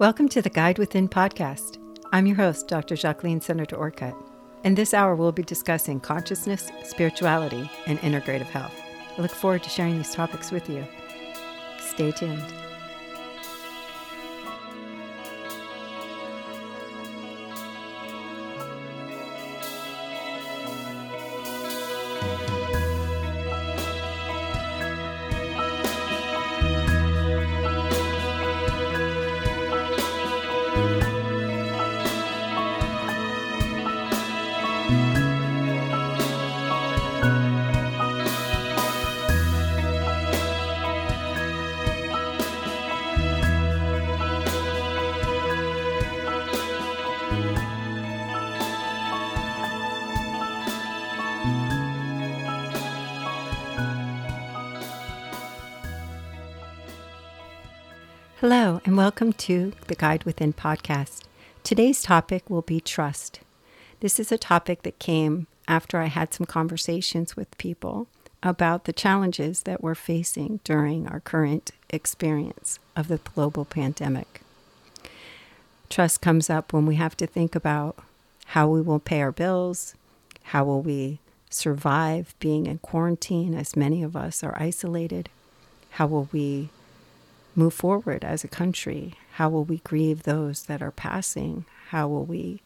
Welcome to the Guide Within podcast. I'm your host, Dr. Jacqueline Senator Orcutt. In this hour, we'll be discussing consciousness, spirituality, and integrative health. I look forward to sharing these topics with you. Stay tuned. Hello, and welcome to the Guide Within podcast. Today's topic will be trust. This is a topic that came after I had some conversations with people about the challenges that we're facing during our current experience of the global pandemic. Trust comes up when we have to think about how we will pay our bills, how will we survive being in quarantine, as many of us are isolated, how will we move forward as a country? How will we grieve those that are passing? How will we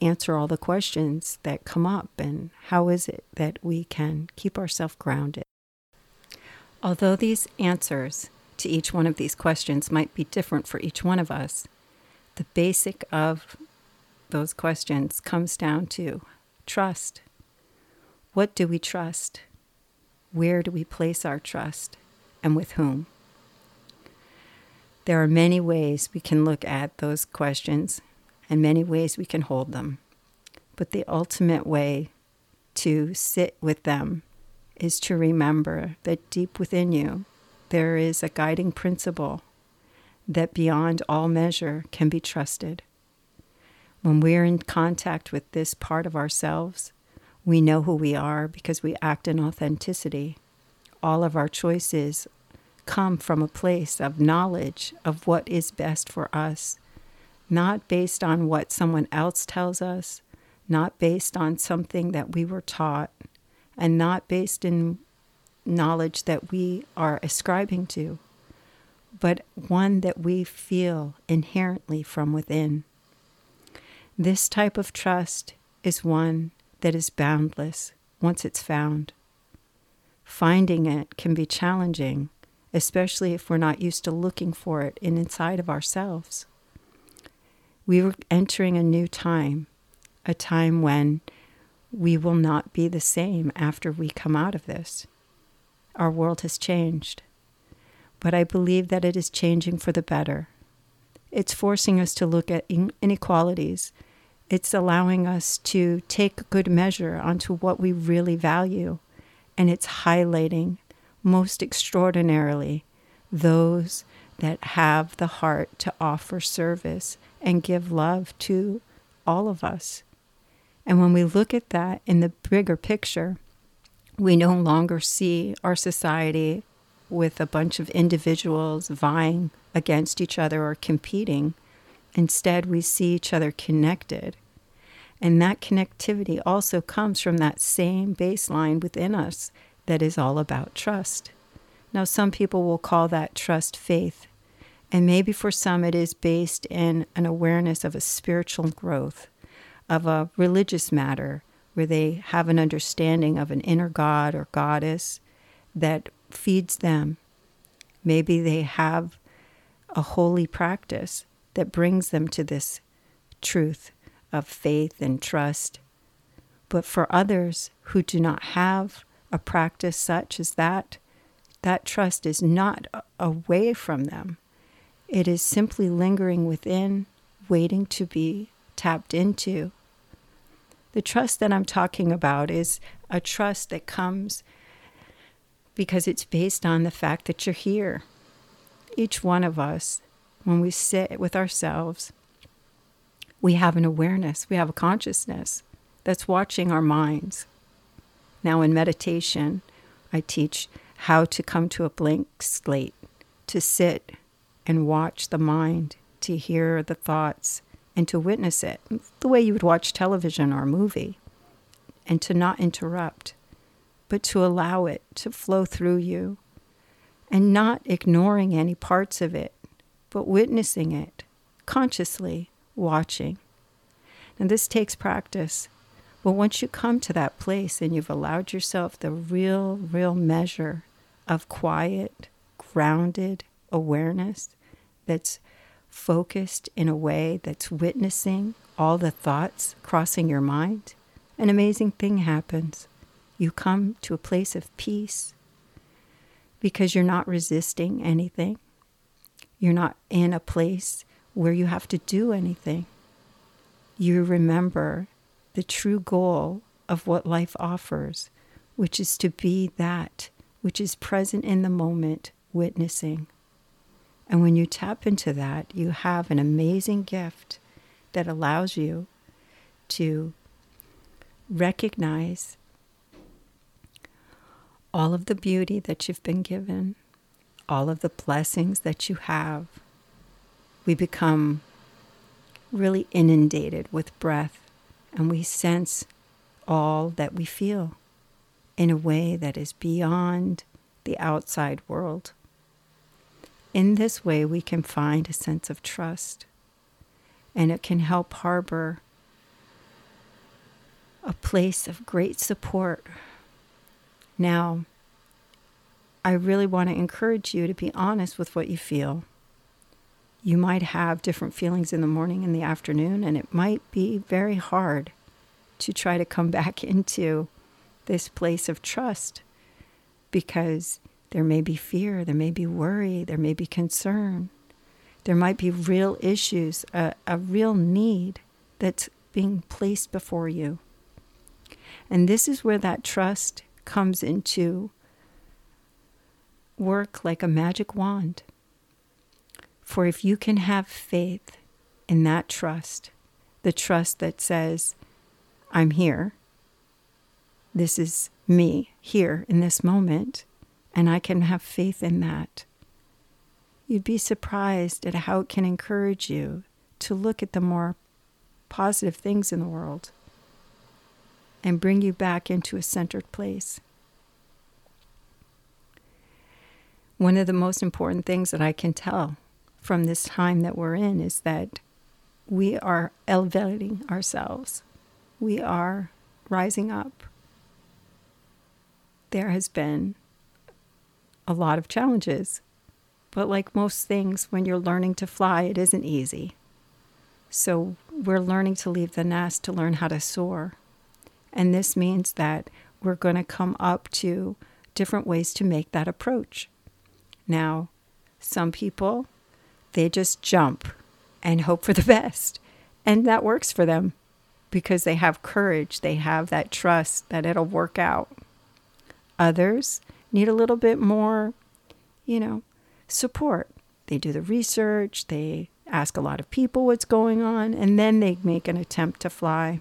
answer all the questions that come up? And how is it that we can keep ourselves grounded? Although these answers to each one of these questions might be different for each one of us, the basic of those questions comes down to trust. What do we trust? Where do we place our trust? And with whom? There are many ways we can look at those questions and many ways we can hold them. But the ultimate way to sit with them is to remember that deep within you there is a guiding principle that beyond all measure can be trusted. When we're in contact with this part of ourselves, we know who we are because we act in authenticity. All of our choices come from a place of knowledge of what is best for us, not based on what someone else tells us, not based on something that we were taught, and not based in knowledge that we are ascribing to, but one that we feel inherently from within. This type of trust is one that is boundless once it's found. Finding it can be challenging especially if we're not used to looking for it in inside of ourselves. We were entering a new time, a time when we will not be the same after we come out of this. Our world has changed, but I believe that it is changing for the better. It's forcing us to look at inequalities. It's allowing us to take good measure onto what we really value, and it's highlighting most extraordinarily those that have the heart to offer service and give love to all of us. And when we look at that in the bigger picture, we no longer see our society with a bunch of individuals vying against each other or competing. Instead, we see each other connected. And that connectivity also comes from that same baseline within us that is all about trust. Now, some people will call that trust faith, and maybe for some it is based in an awareness of a spiritual growth, of a religious matter, where they have an understanding of an inner God or goddess that feeds them. Maybe they have a holy practice that brings them to this truth of faith and trust. But for others who do not have a practice such as that, that trust is not away from them. It is simply lingering within, waiting to be tapped into. The trust that I'm talking about is a trust that comes because it's based on the fact that you're here. Each one of us, when we sit with ourselves, we have an awareness, we have a consciousness that's watching our minds. Now, in meditation, I teach how to come to a blank slate, to sit and watch the mind to hear the thoughts and to witness it the way you would watch television or a movie, and to not interrupt, but to allow it to flow through you and not ignoring any parts of it, but witnessing it consciously, watching. And this takes practice. But once you come to that place and you've allowed yourself the real, real measure of quiet, grounded awareness that's focused in a way that's witnessing all the thoughts crossing your mind, an amazing thing happens. You come to a place of peace because you're not resisting anything. You're not in a place where you have to do anything. You remember the true goal of what life offers, which is to be that which is present in the moment, witnessing. And when you tap into that, you have an amazing gift that allows you to recognize all of the beauty that you've been given, all of the blessings that you have. We become really inundated with breath and we sense all that we feel in a way that is beyond the outside world. In this way, we can find a sense of trust, and it can help harbor a place of great support. Now, I really want to encourage you to be honest with what you feel. You might have different feelings in the morning and the afternoon, and it might be very hard to try to come back into this place of trust because there may be fear, there may be worry, there may be concern. There might be real issues, a, a real need that's being placed before you. And this is where that trust comes into work like a magic wand. For if you can have faith in that trust, the trust that says, I'm here, this is me here in this moment, and I can have faith in that. You'd be surprised at how it can encourage you to look at the more positive things in the world and bring you back into a centered place. One of the most important things that I can tell from this time that we're in is that we are elevating ourselves. We are rising up. There has been a lot of challenges. But like most things, when you're learning to fly, it isn't easy. So we're learning to leave the nest to learn how to soar. And this means that we're going to come up to different ways to make that approach. Now, some people, they just jump and hope for the best. And that works for them because they have courage, they have that trust that it'll work out. Others, need a little bit more, you know, support. They do the research, they ask a lot of people what's going on, and then they make an attempt to fly.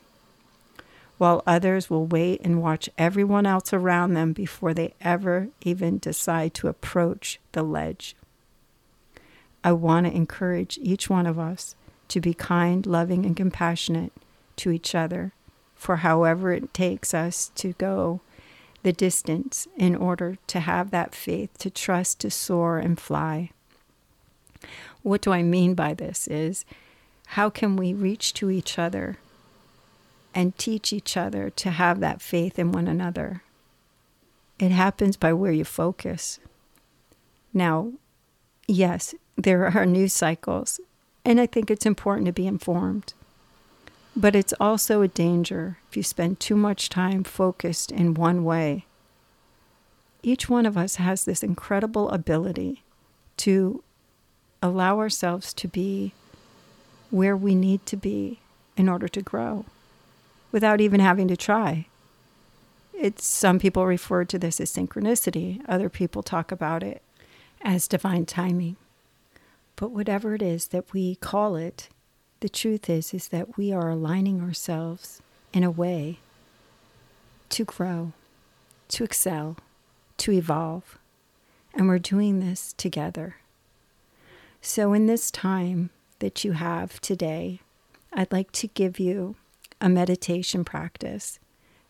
While others will wait and watch everyone else around them before they ever even decide to approach the ledge. I want to encourage each one of us to be kind, loving, and compassionate to each other for however it takes us to go the distance in order to have that faith, to trust, to soar and fly. What do I mean by this is how can we reach to each other and teach each other to have that faith in one another? It happens by where you focus. Now, yes, there are news cycles, and I think it's important to be informed. But it's also a danger if you spend too much time focused in one way. Each one of us has this incredible ability to allow ourselves to be where we need to be in order to grow without even having to try. It's some people refer to this as synchronicity, other people talk about it as divine timing. But whatever it is that we call it, the truth is is that we are aligning ourselves in a way to grow, to excel, to evolve. And we're doing this together. So in this time, that you have today, I'd like to give you a meditation practice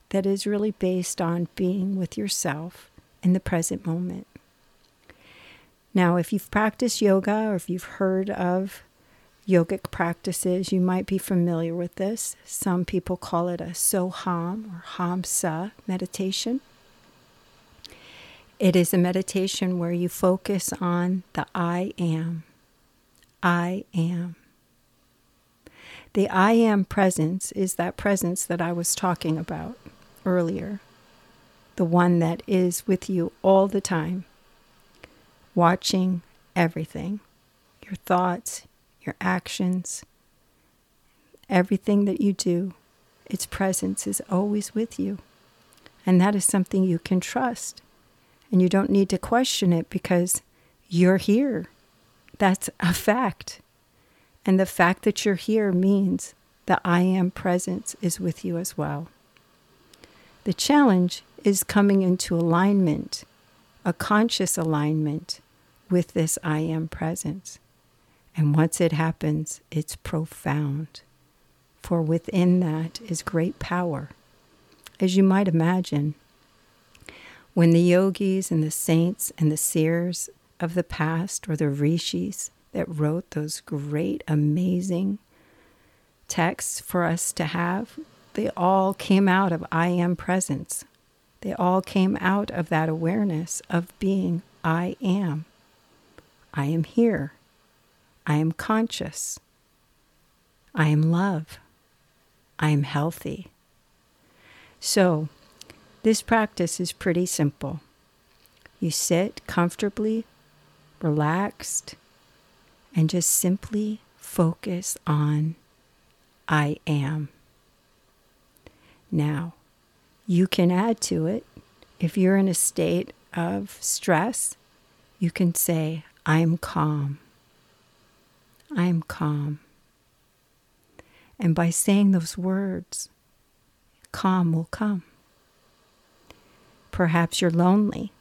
that is really based on being with yourself in the present moment. Now, if you've practiced yoga or if you've heard of yogic practices, you might be familiar with this. Some people call it a Soham or Hamsa meditation. It is a meditation where you focus on the I am. I am. The I am presence is that presence that I was talking about earlier, the one that is with you all the time watching everything your thoughts, your actions, everything that you do. Its presence is always with you. And that is something you can trust. And you don't need to question it because you're here. That's a fact. And the fact that you're here means the I am presence is with you as well. The challenge is coming into alignment, a conscious alignment with this I am presence. And once it happens, it's profound. For within that is great power. As you might imagine, when the yogis and the saints and the seers of the past, or the rishis that wrote those great, amazing texts for us to have, they all came out of I am presence. They all came out of that awareness of being I am. I am here. I am conscious. I am love. I am healthy. So, this practice is pretty simple. You sit comfortably, relaxed, and just simply focus on I am. Now, you can add to it if you're in a state of stress, you can say, I'm calm. I'm calm. And by saying those words, calm will come. Perhaps you're lonely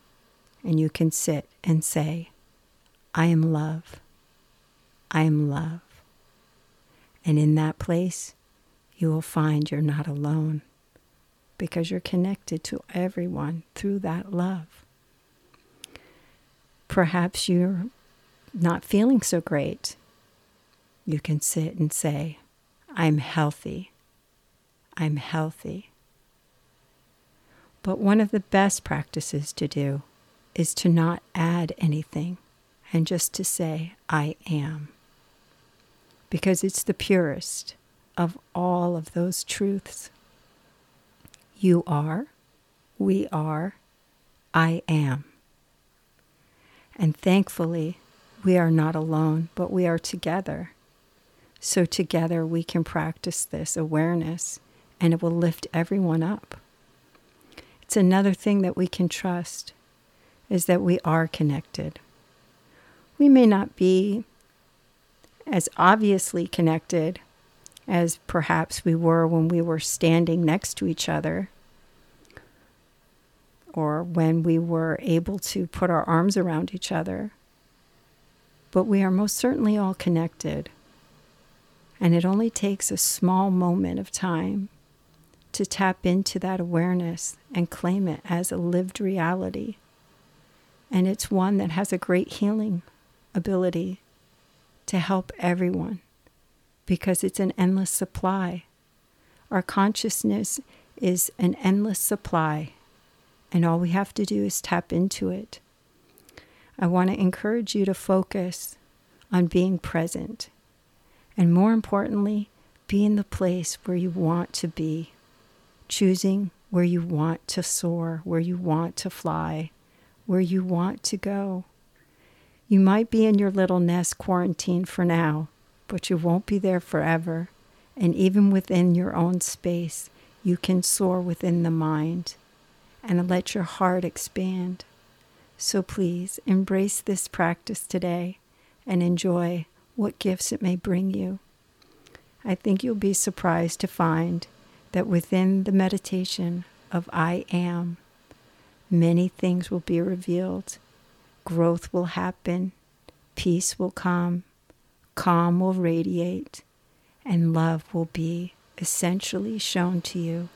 and you can sit and say, I am love. I am love. And in that place, you will find you're not alone because you're connected to everyone through that love. Perhaps you're not feeling so great. You can sit and say, I'm healthy. I'm healthy. But one of the best practices to do is to not add anything and just to say, I am. Because it's the purest of all of those truths. You are, we are, I am. And thankfully, we are not alone, but we are together. So together we can practice this awareness and it will lift everyone up. It's another thing that we can trust is that we are connected. We may not be as obviously connected as perhaps we were when we were standing next to each other or when we were able to put our arms around each other. But we are most certainly all connected. And it only takes a small moment of time to tap into that awareness and claim it as a lived reality. And it's one that has a great healing ability to help everyone because it's an endless supply. Our consciousness is an endless supply and all we have to do is tap into it. I want to encourage you to focus on being present, and more importantly, be in the place where you want to be, choosing where you want to soar, where you want to fly, where you want to go. You might be in your little nest quarantined for now, but you won't be there forever. And even within your own space, you can soar within the mind and let your heart expand. So please embrace this practice today and enjoy what gifts it may bring you. I think you'll be surprised to find that within the meditation of I am, many things will be revealed. Growth will happen, peace will come, calm will radiate, and love will be essentially shown to you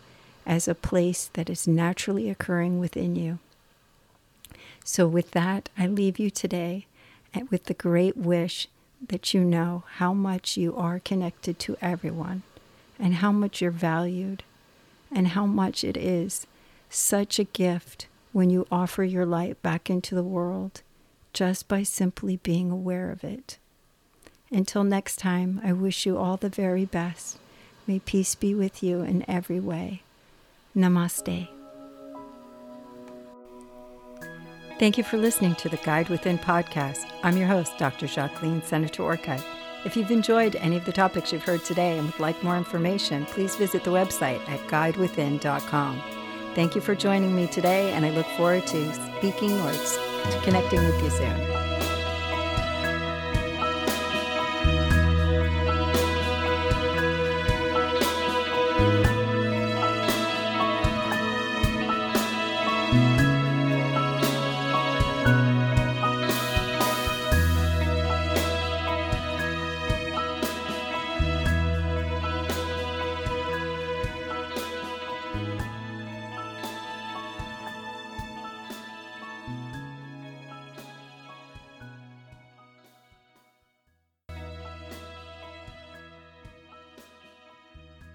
as a place that is naturally occurring within you. So, with that, I leave you today with the great wish that you know how much you are connected to everyone and how much you're valued and how much it is such a gift when you offer your light back into the world just by simply being aware of it. Until next time, I wish you all the very best. May peace be with you in every way. Namaste. Thank you for listening to the Guide Within podcast. I'm your host, Dr. Jacqueline Senator Orcutt. If you've enjoyed any of the topics you've heard today and would like more information, please visit the website at guidewithin.com. Thank you for joining me today, and I look forward to speaking or connecting with you soon.